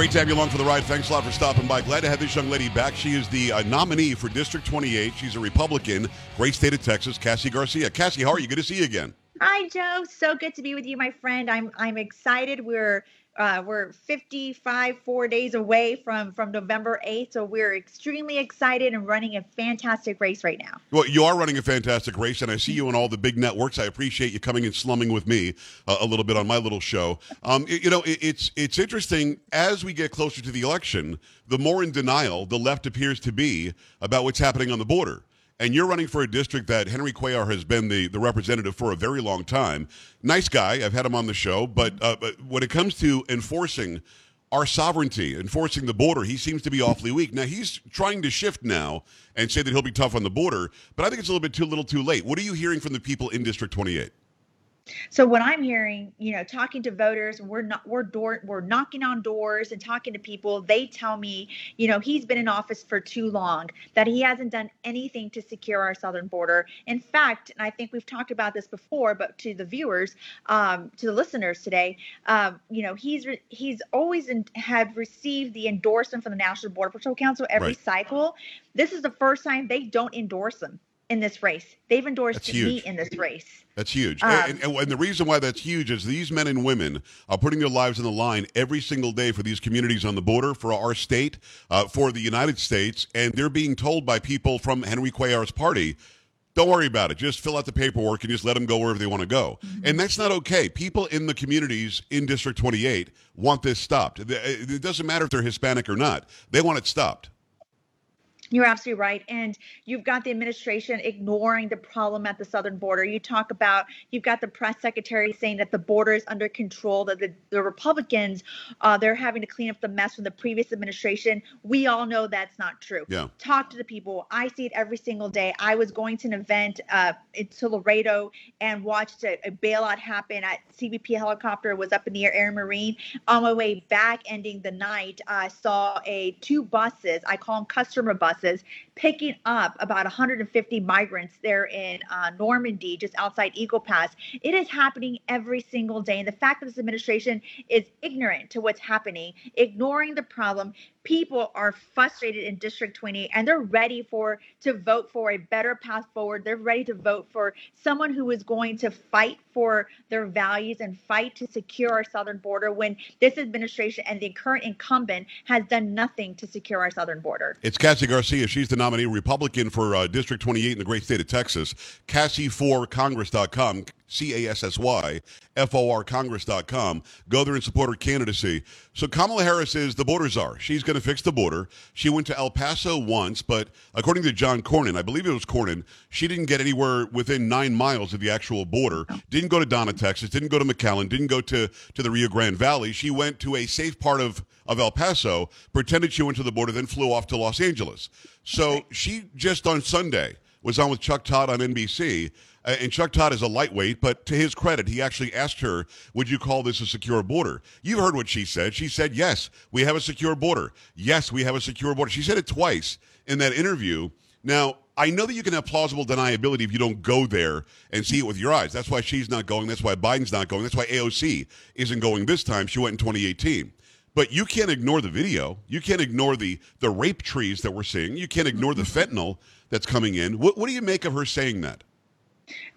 Great to have you along for the ride. Thanks a lot for stopping by. Glad to have this young lady back. She is the uh, nominee for District 28. She's a Republican, great state of Texas, Cassy Garcia. Cassy, how are you? Good to see you again. Hi, Joe. So good to be with you, my friend. I'm I'm excited. We're uh, we're 55 four days away from from November 8th, so we're extremely excited and running a fantastic race right now. Well, you are running a fantastic race, and I see you on all the big networks. I appreciate you coming and slumming with me uh, a little bit on my little show. Um, you know, it, it's it's interesting as we get closer to the election, the more in denial the left appears to be about what's happening on the border and you're running for a district that Henry Cuellar has been the, the representative for a very long time. Nice guy. I've had him on the show. But, uh, but when it comes to enforcing our sovereignty, enforcing the border, he seems to be awfully weak. Now, he's trying to shift now and say that he'll be tough on the border, but I think it's a little bit too little too late. What are you hearing from the people in District 28? So what I'm hearing, you know, talking to voters, we're not we're door we're knocking on doors and talking to people. They tell me, you know, he's been in office for too long, that he hasn't done anything to secure our southern border. In fact, and I think we've talked about this before, but to the viewers, um, to the listeners today, um, you know, he's re- he's always in, had received the endorsement from the National Border Patrol Council every right. cycle. This is the first time they don't endorse him in this race. They've endorsed me in this race. That's huge. Um, and, and, and, the reason why that's huge is these men and women are putting their lives on the line every single day for these communities on the border, for our state, uh, for the United States. And they're being told by people from Henry Cuellar's party, don't worry about it. Just fill out the paperwork and just let them go wherever they want to go. Mm-hmm. And that's not okay. People in the communities in District 28 want this stopped. It doesn't matter if they're Hispanic or not, they want it stopped. You're absolutely right. And you've got the administration ignoring the problem at the southern border. You talk about, you've got the press secretary saying that the border is under control, that the, the Republicans, uh, they're having to clean up the mess from the previous administration. We all know that's not true. Yeah. Talk to the people. I see it every single day. I was going to an event uh, in Laredo and watched a, a bailout happen at CBP helicopter was up in the air, Air Marine. On my way back, ending the night, I saw a two buses. I call them customer buses buses picking up about 150 migrants there in uh, Normandy, just outside Eagle Pass. It is happening every single day. And the fact that this administration is ignorant to what's happening, ignoring the problem, people are frustrated in District 20 and they're ready for to vote for a better path forward. They're ready to vote for someone who is going to fight for their values and fight to secure our southern border when this administration and the current incumbent has done nothing to secure our southern border. It's Cassy Garcia. She's the nominee Republican for uh, District 28 in the great state of Texas. Cassy4Congress.com. C A S S Y F O R Congress.com. Go there and support her candidacy. So Kamala Harris is the border czar. She's going to fix the border. She went to El Paso once, but according to John Cornyn, I believe it was Cornyn, she didn't get anywhere within nine miles of the actual border. Didn't go to Donna, Texas. Didn't go to McAllen. Didn't go to, to the Rio Grande Valley. She went to a safe part of, of El Paso, pretended she went to the border, then flew off to Los Angeles. So she just on Sunday was on with Chuck Todd on NBC uh, and Chuck Todd is a lightweight, but to his credit, he actually asked her, Would you call this a secure border? You've heard what she said. She said, Yes, we have a secure border. Yes, we have a secure border. She said it twice in that interview. Now, I know that you can have plausible deniability if you don't go there and see it with your eyes. That's why she's not going. That's why Biden's not going. That's why AOC isn't going this time. She went in 2018. But you can't ignore the video. You can't ignore the the rape trees that we're seeing. You can't ignore the fentanyl that's coming in. What, what do you make of her saying that?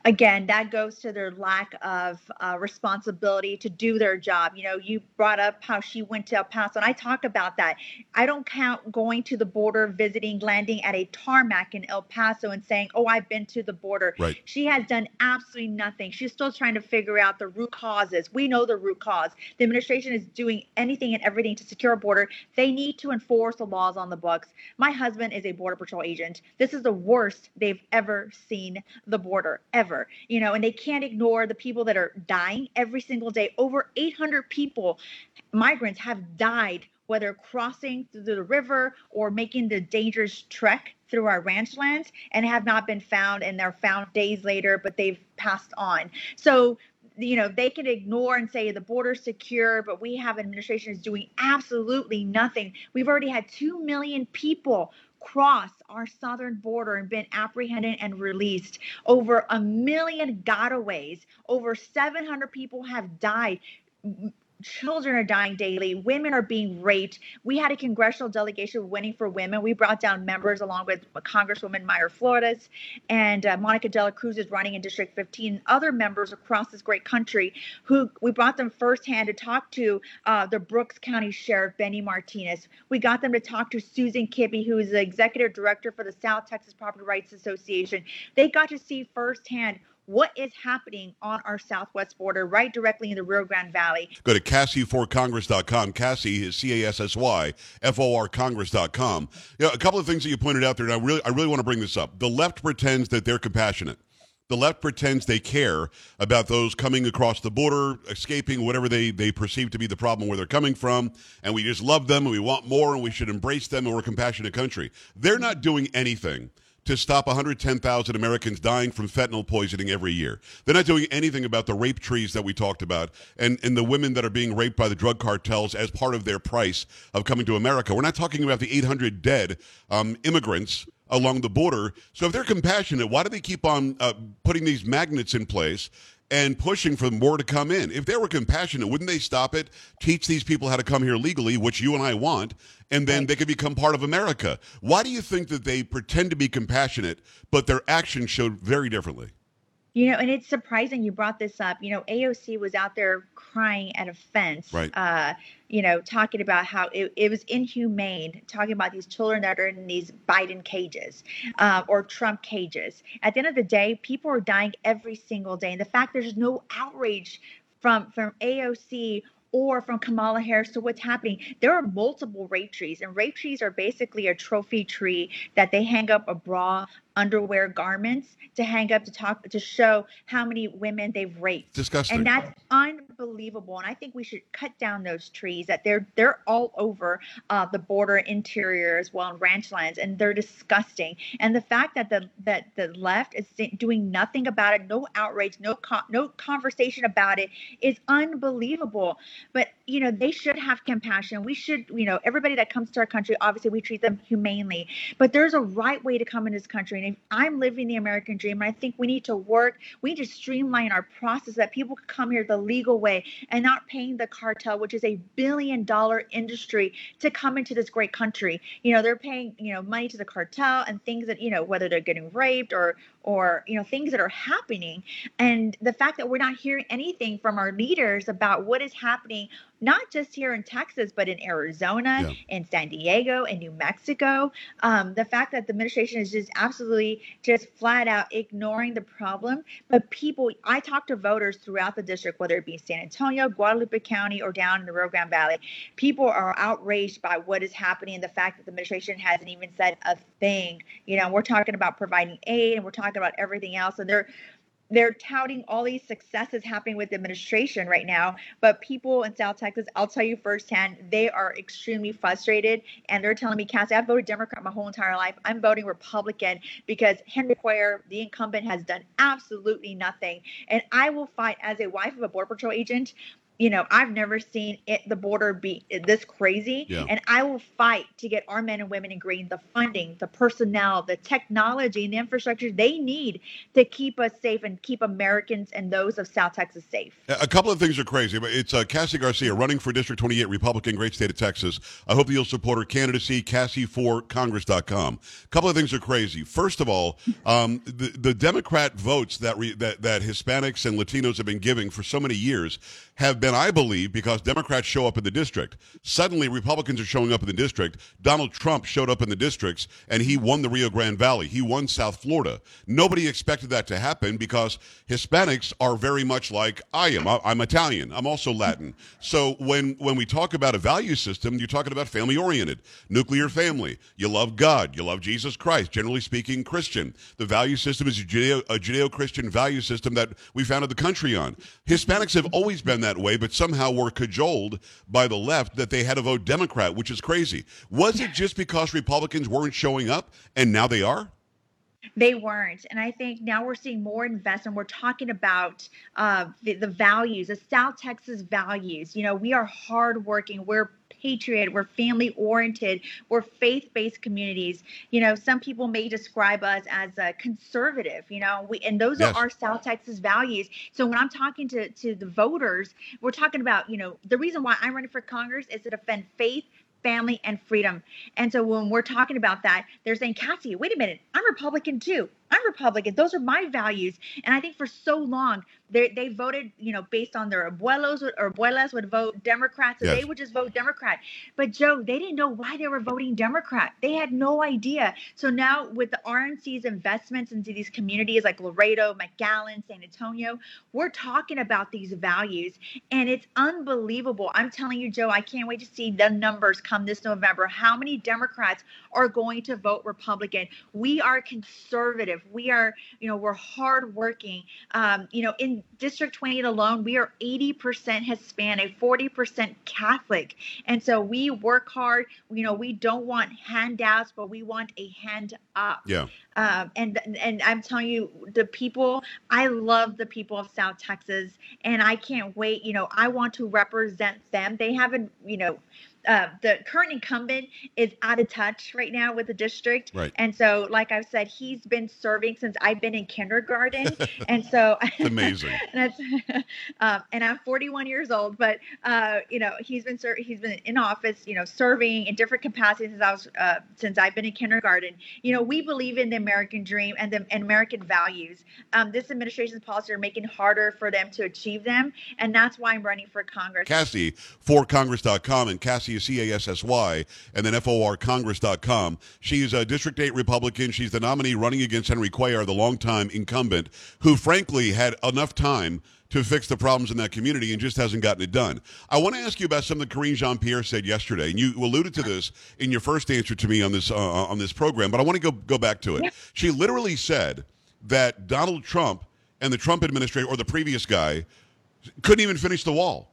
Again, that goes to their lack of uh, responsibility to do their job. You know, you brought up how she went to El Paso, and I talked about that. I don't count going to the border, visiting, landing at a tarmac in El Paso, and saying, "Oh, I've been to the border." Right. She has done absolutely nothing. She's still trying to figure out the root causes. We know the root cause. The administration is doing anything and everything to secure a border. They need to enforce the laws on the books. My husband is a border patrol agent. This is the worst they've ever seen the border ever ever, you know, and they can't ignore the people that are dying every single day. Over 800 people, migrants, have died, whether crossing through the river or making the dangerous trek through our ranch lands and have not been found and they're found days later, but they've passed on. So you know they can ignore and say the border's secure but we have administration is doing absolutely nothing we've already had 2 million people crossed our southern border and been apprehended and released. Over a million gotaways, over 700 people have died. Children are dying daily women are being raped. We had a congressional delegation winning for women. We brought down members along with congresswoman mayra flores and uh, monica de la cruz is running in district 15 other members across this great country who we brought them firsthand to talk to uh, the brooks county sheriff benny martinez. We got them to talk to susan kibbe who is the executive director for the south texas property rights association. They got to see firsthand what is happening on our southwest border, right directly in the Rio Grande Valley. Go to CassyForCongress.com. Cassy is C A S S Y F O R Congress.com. You know, a couple of things that you pointed out there, and I really, I really want to bring this up. The left pretends that they're compassionate. The left pretends they care about those coming across the border, escaping whatever they, they perceive to be the problem where they're coming from, and we just love them and we want more and we should embrace them and we're a compassionate country. They're not doing anything to stop 110,000 Americans dying from fentanyl poisoning every year. They're not doing anything about the rape trees that we talked about and, and the women that are being raped by the drug cartels as part of their price of coming to America. We're not talking about the 800 dead um, immigrants along the border. So if they're compassionate, why do they keep on uh, putting these magnets in place and pushing for more to come in. If they were compassionate, wouldn't they stop it, teach these people how to come here legally, which you and I want, and then right. they could become part of America? Why do you think that they pretend to be compassionate, but their actions showed very differently? You know, and it's surprising you brought this up. You know, AOC was out there crying at a fence, right. uh, you know, talking about how it, it, was inhumane, talking about these children that are in these Biden cages uh, or Trump cages. At the end of the day, people are dying every single day. And the fact there's no outrage from from AOC or from Kamala Harris to what's happening. There are multiple rape trees, and rape trees are basically a trophy tree that they hang up a bra underwear garments to hang up to talk to show how many women they've raped. Disgusting. And that's unbelievable. And I think we should cut down those trees that they're they're all over uh, the border interior as well and ranch lands, and they're disgusting. And the fact that the that the left is doing nothing about it, no outrage, no no conversation about it, is unbelievable. But you know they should have compassion. We should you know everybody that comes to our country, obviously we treat them humanely. But there's a right way to come in this country and if I'm living the American dream, and I think we need to work, we need to streamline our process that people can come here the legal way and not paying the cartel, which is a billion dollar industry, to come into this great country. You know, they're paying, you know, money to the cartel and things that, you know, whether they're getting raped or or you know things that are happening and the fact that we're not hearing anything from our leaders about what is happening not just here in Texas, but in Arizona, yeah. in San Diego, in New Mexico. Um, the fact that the administration is just absolutely just flat out ignoring the problem. But people, I talk to voters throughout the district, whether it be San Antonio, Guadalupe County, or down in the Rio Grande Valley. People are outraged by what is happening and the fact that the administration hasn't even said a thing. You know, we're talking about providing aid and we're talking about everything else, and they're they're touting all these successes happening with the administration right now, but people in South Texas, I'll tell you firsthand, they are extremely frustrated, and they're telling me, Cassy, I've voted Democrat my whole entire life. I'm voting Republican because Henry Cuellar, the incumbent, has done absolutely nothing, and I will fight as a wife of a border patrol agent you know, I've never seen it the border be this crazy. Yeah. And I will fight to get our men and women in green the funding, the personnel, the technology, and the infrastructure they need to keep us safe and keep Americans and those of South Texas safe. A couple of things are crazy. It's uh, Cassy Garcia running for District 28 Republican, great state of Texas. I hope you'll support her candidacy, Cassy4Congress.com. A couple of things are crazy. First of all, um, the, the Democrat votes that, re, that, that Hispanics and Latinos have been giving for so many years have been, I believe, because Democrats show up in the district. Suddenly, Republicans are showing up in the district. Donald Trump showed up in the districts, and he won the Rio Grande Valley. He won South Florida. Nobody expected that to happen because Hispanics are very much like I am. I'm Italian. I'm also Latin. So when when we talk about a value system, you're talking about family oriented, nuclear family. You love God. You love Jesus Christ. Generally speaking, Christian. The value system is a Judeo Christian value system that we founded the country on. Hispanics have always been that way, but somehow were cajoled by the left that they had to vote Democrat, which is crazy. Was it just because Republicans weren't showing up and now they are? They weren't. And I think now we're seeing more investment. We're talking about uh, the, the values, the South Texas values. You know, we are hardworking. We're patriot. We're family oriented. We're faith based communities. You know, some people may describe us as a conservative. You know, we and those yes. are our South Texas values. So when I'm talking to to the voters, we're talking about you know the reason why I'm running for Congress is to defend faith family, and freedom. And so when we're talking about that, they're saying, Cassy, wait a minute, I'm Republican too. I'm Republican. Those are my values. And I think for so long, they, they voted, you know, based on their abuelos or abuelas would vote Democrat. So yes. they would just vote Democrat. But Joe, they didn't know why they were voting Democrat. They had no idea. So now with the RNC's investments into these communities like Laredo, McAllen, San Antonio, we're talking about these values. And it's unbelievable. I'm telling you, Joe, I can't wait to see the numbers come this November. How many Democrats are going to vote Republican? We are conservative. We are, you know, we're hardworking. Um, you know, in District 28 alone, we are 80% Hispanic, 40% Catholic. And so we work hard. You know, we don't want handouts, but we want a hand up. Yeah. Um, and and I'm telling you, the people, I love the people of South Texas, and I can't wait. You know, I want to represent them. They haven't, you know, uh, the current incumbent is out of touch right now with the district. Right. And so, like I've said, he's been serving since I've been in kindergarten. and so, amazing. and, um, and I'm 41 years old, but uh, you know, he's been ser- he's been in office, you know, serving in different capacities since I was uh, since I've been in kindergarten. You know, we believe in the American dream and the and American values. Um, this administration's policies are making harder for them to achieve them, and that's why I'm running for Congress. Cassy for Congress.com and Cassy C A S S Y, and then F O R FORCongress.com. She's a District 8 Republican. She's the nominee running against Henry Cuellar, the longtime incumbent, who frankly had enough time to fix the problems in that community and just hasn't gotten it done. I want to ask you about something Karine Jean Pierre said yesterday, and you alluded to this in your first answer to me on this uh, on this program, but I want to go go back to it. She literally said that Donald Trump and the Trump administration or the previous guy couldn't even finish the wall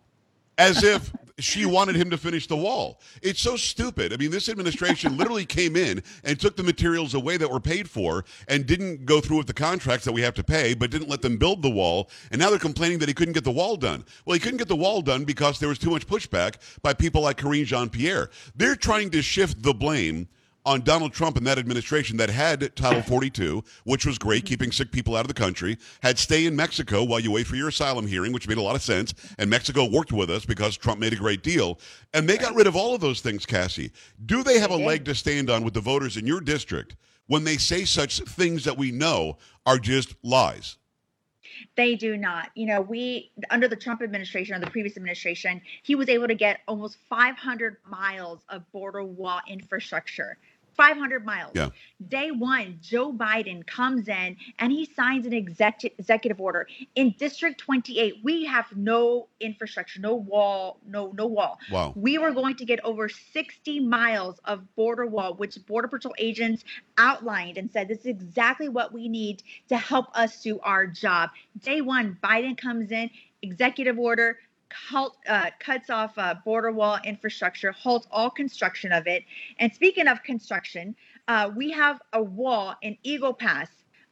as if she wanted him to finish the wall. It's so stupid. I mean, this administration literally came in and took the materials away that were paid for and didn't go through with the contracts that we have to pay, but didn't let them build the wall. And now they're complaining that he couldn't get the wall done. Well, he couldn't get the wall done because there was too much pushback by people like Karine Jean Pierre. They're trying to shift the blame on Donald Trump and that administration that had Title 42, which was great, keeping sick people out of the country, had stay in Mexico while you wait for your asylum hearing, which made a lot of sense. And Mexico worked with us because Trump made a great deal. And they got rid of all of those things, Cassy. Do they have a leg to stand on with the voters in your district when they say such things that we know are just lies? They do not. You know, we, under the Trump administration or the previous administration, he was able to get almost 500 miles of border wall infrastructure. 500 miles. Yeah. Day one, Joe Biden comes in and he signs an executive executive order. In District 28, we have no infrastructure, no wall, no no wall. Wow. We were going to get over 60 miles of border wall, which Border Patrol agents outlined and said this is exactly what we need to help us do our job. Day one, Biden comes in, executive order, halt, uh, cuts off uh, border wall infrastructure, halts all construction of it. And speaking of construction, uh, we have a wall in Eagle Pass.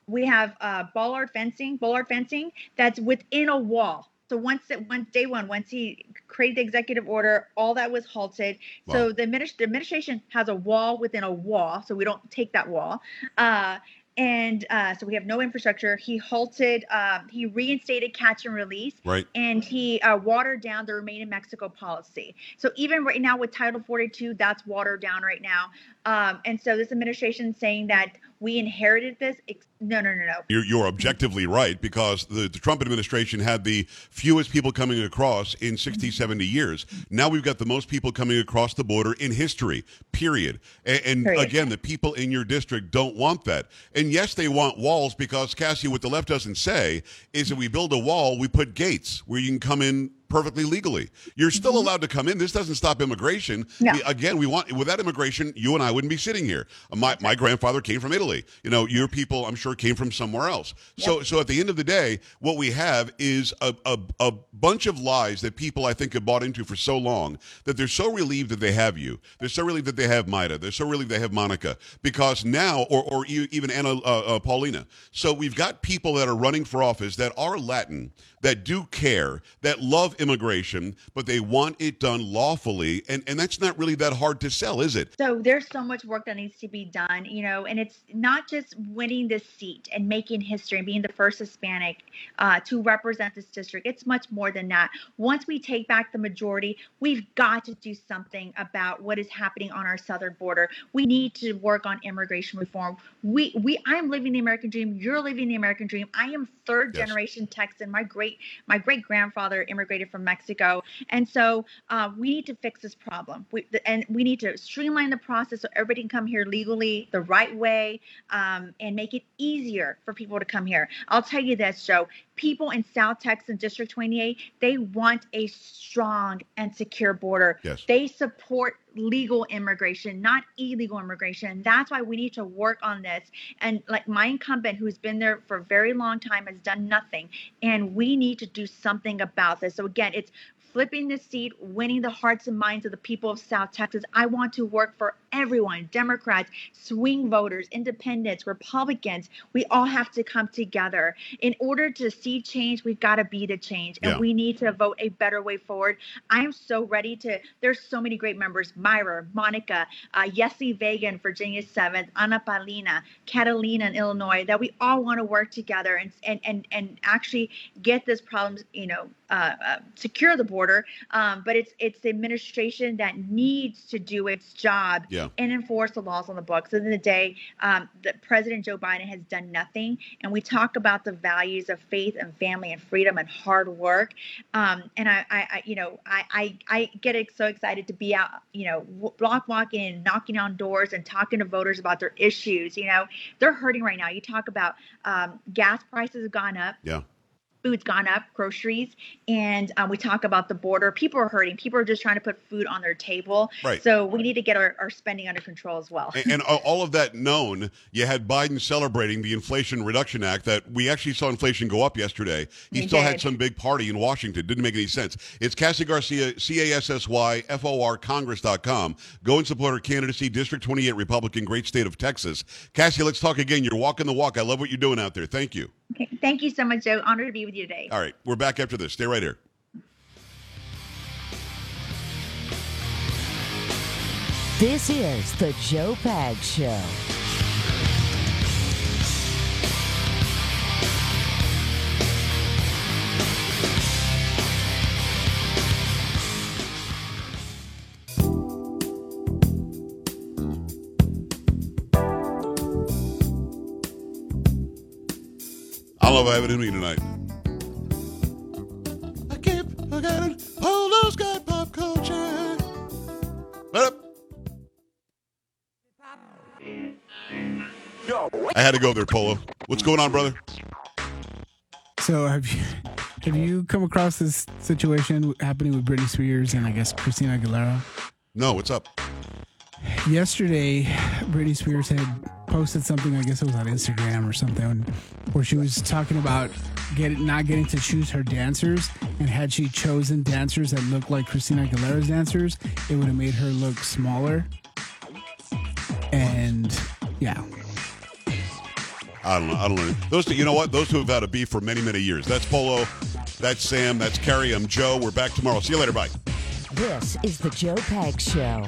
We have uh, bollard fencing, bollard fencing that's within a wall. So once it, once day one, once he created the executive order, all that was halted. Wow. So the, administ- the, administration has a wall within a wall, so we don't take that wall. Uh, and uh, so we have no infrastructure. He halted, uh, he reinstated catch and release, right? And he uh, watered down the Remain in Mexico policy. So even right now with Title 42, that's watered down right now. Um, and so this administration saying that we inherited this. No, no, no, no. You're, you're objectively right because the, the, Trump administration had the fewest people coming across in 60, 70 years. Now we've got the most people coming across the border in history, period. And, and period. again, the people in your district don't want that. And yes, they want walls because, Cassy, what the left doesn't say is that we build a wall, we put gates where you can come in perfectly legally. You're still mm-hmm. allowed to come in. This doesn't stop immigration. No. Again, we want without immigration, you and I wouldn't be sitting here. My my grandfather came from Italy. You know, your people, I'm sure, came from somewhere else. Yep. So so at the end of the day, what we have is a, a a bunch of lies that people I think have bought into for so long that they're so relieved that they have you. They're so relieved that they have Mayra. They're so relieved they have Monica because now, or or even Anna uh, uh, Paulina. So we've got people that are running for office that are Latin, that do care, that love immigration, but they want it done lawfully, and and that's not really that hard to sell, is it? So there's so much work that needs to be done, you know, and it's not just winning this seat and making history and being the first Hispanic uh, to represent this district. It's much more than that. Once we take back the majority, we've got to do something about what is happening on our southern border. We need to work on immigration reform. We we I'm living the American dream. You're living the American dream. I am third Yes. generation Texan. My great my great grandfather immigrated from Mexico, and so uh, we need to fix this problem. We, and we need to streamline the process so everybody can come here legally, the right way, um, and make it easier for people to come here. I'll tell you this, Joe. People in South Texas and District 28, they want a strong and secure border. Yes. They support legal immigration, not illegal immigration. That's why we need to work on this. And like my incumbent, who's been there for a very long time, has done nothing. And we need to do something about this. So again, it's flipping the seat, winning the hearts and minds of the people of South Texas. I want to work for everyone Democrats, swing voters, independents, Republicans. We all have to come together. In order to see change, we've got to be the change. And Yeah. we need to vote a better way forward. I am so ready to. There's so many great members Mayra, Monica, uh, Yesli Vega, Virginia 7th, Anna Paulina, Catalina in Illinois, that we all want to work together and, and, and, and actually get this problem, you know, uh, uh, secure the border. Um, but it's it's the administration that needs to do its job Yeah. And enforce the laws on the books. At the end of the day, um, the President Joe Biden has done nothing. And we talk about the values of faith and family and freedom and hard work. Um, and I, I, I, you know, I, I, I get so excited to be out, you know, block walking and knocking on doors and talking to voters about their issues. You know, they're hurting right now. You talk about um, gas prices have gone up Yeah. Food's gone up, groceries, and um, we talk about the border. People are hurting. People are just trying to put food on their table. Right. So we need to get our, our spending under control as well. And, and all of that known, you had Biden celebrating the Inflation Reduction Act that we actually saw inflation go up yesterday. He still had some big party in Washington. Didn't make any sense. It's Cassy Garcia, C-A-S-S-Y, F-O-R, Congress.com. Go and support her candidacy, District 28 Republican, great state of Texas. Cassy, let's talk again. You're walking the walk. I love what you're doing out there. Thank you. Okay. Thank you so much, Joe. Honored to be with you today. All right. We're back after this. Stay right here. This is the Joe Pags Show. Love I have it in me tonight. I keep forgetting all those good pop culture. What up? I had to go there, Polo. What's going on, brother? So have you have you come across this situation happening with Britney Spears and I guess Christina Aguilera? No, what's up? Yesterday, Britney Spears had posted something. I guess it was on Instagram or something, where she was talking about get not getting to choose her dancers, and had she chosen dancers that looked like Christina Aguilera's dancers, it would have made her look smaller. And yeah, I don't know. I don't know. Those two, you know what? Those two have had a beef for many, many years. That's Polo. That's Sam. That's Carrie. I'm Joe. We're back tomorrow. See you later. Bye. This is the Joe Pags Show.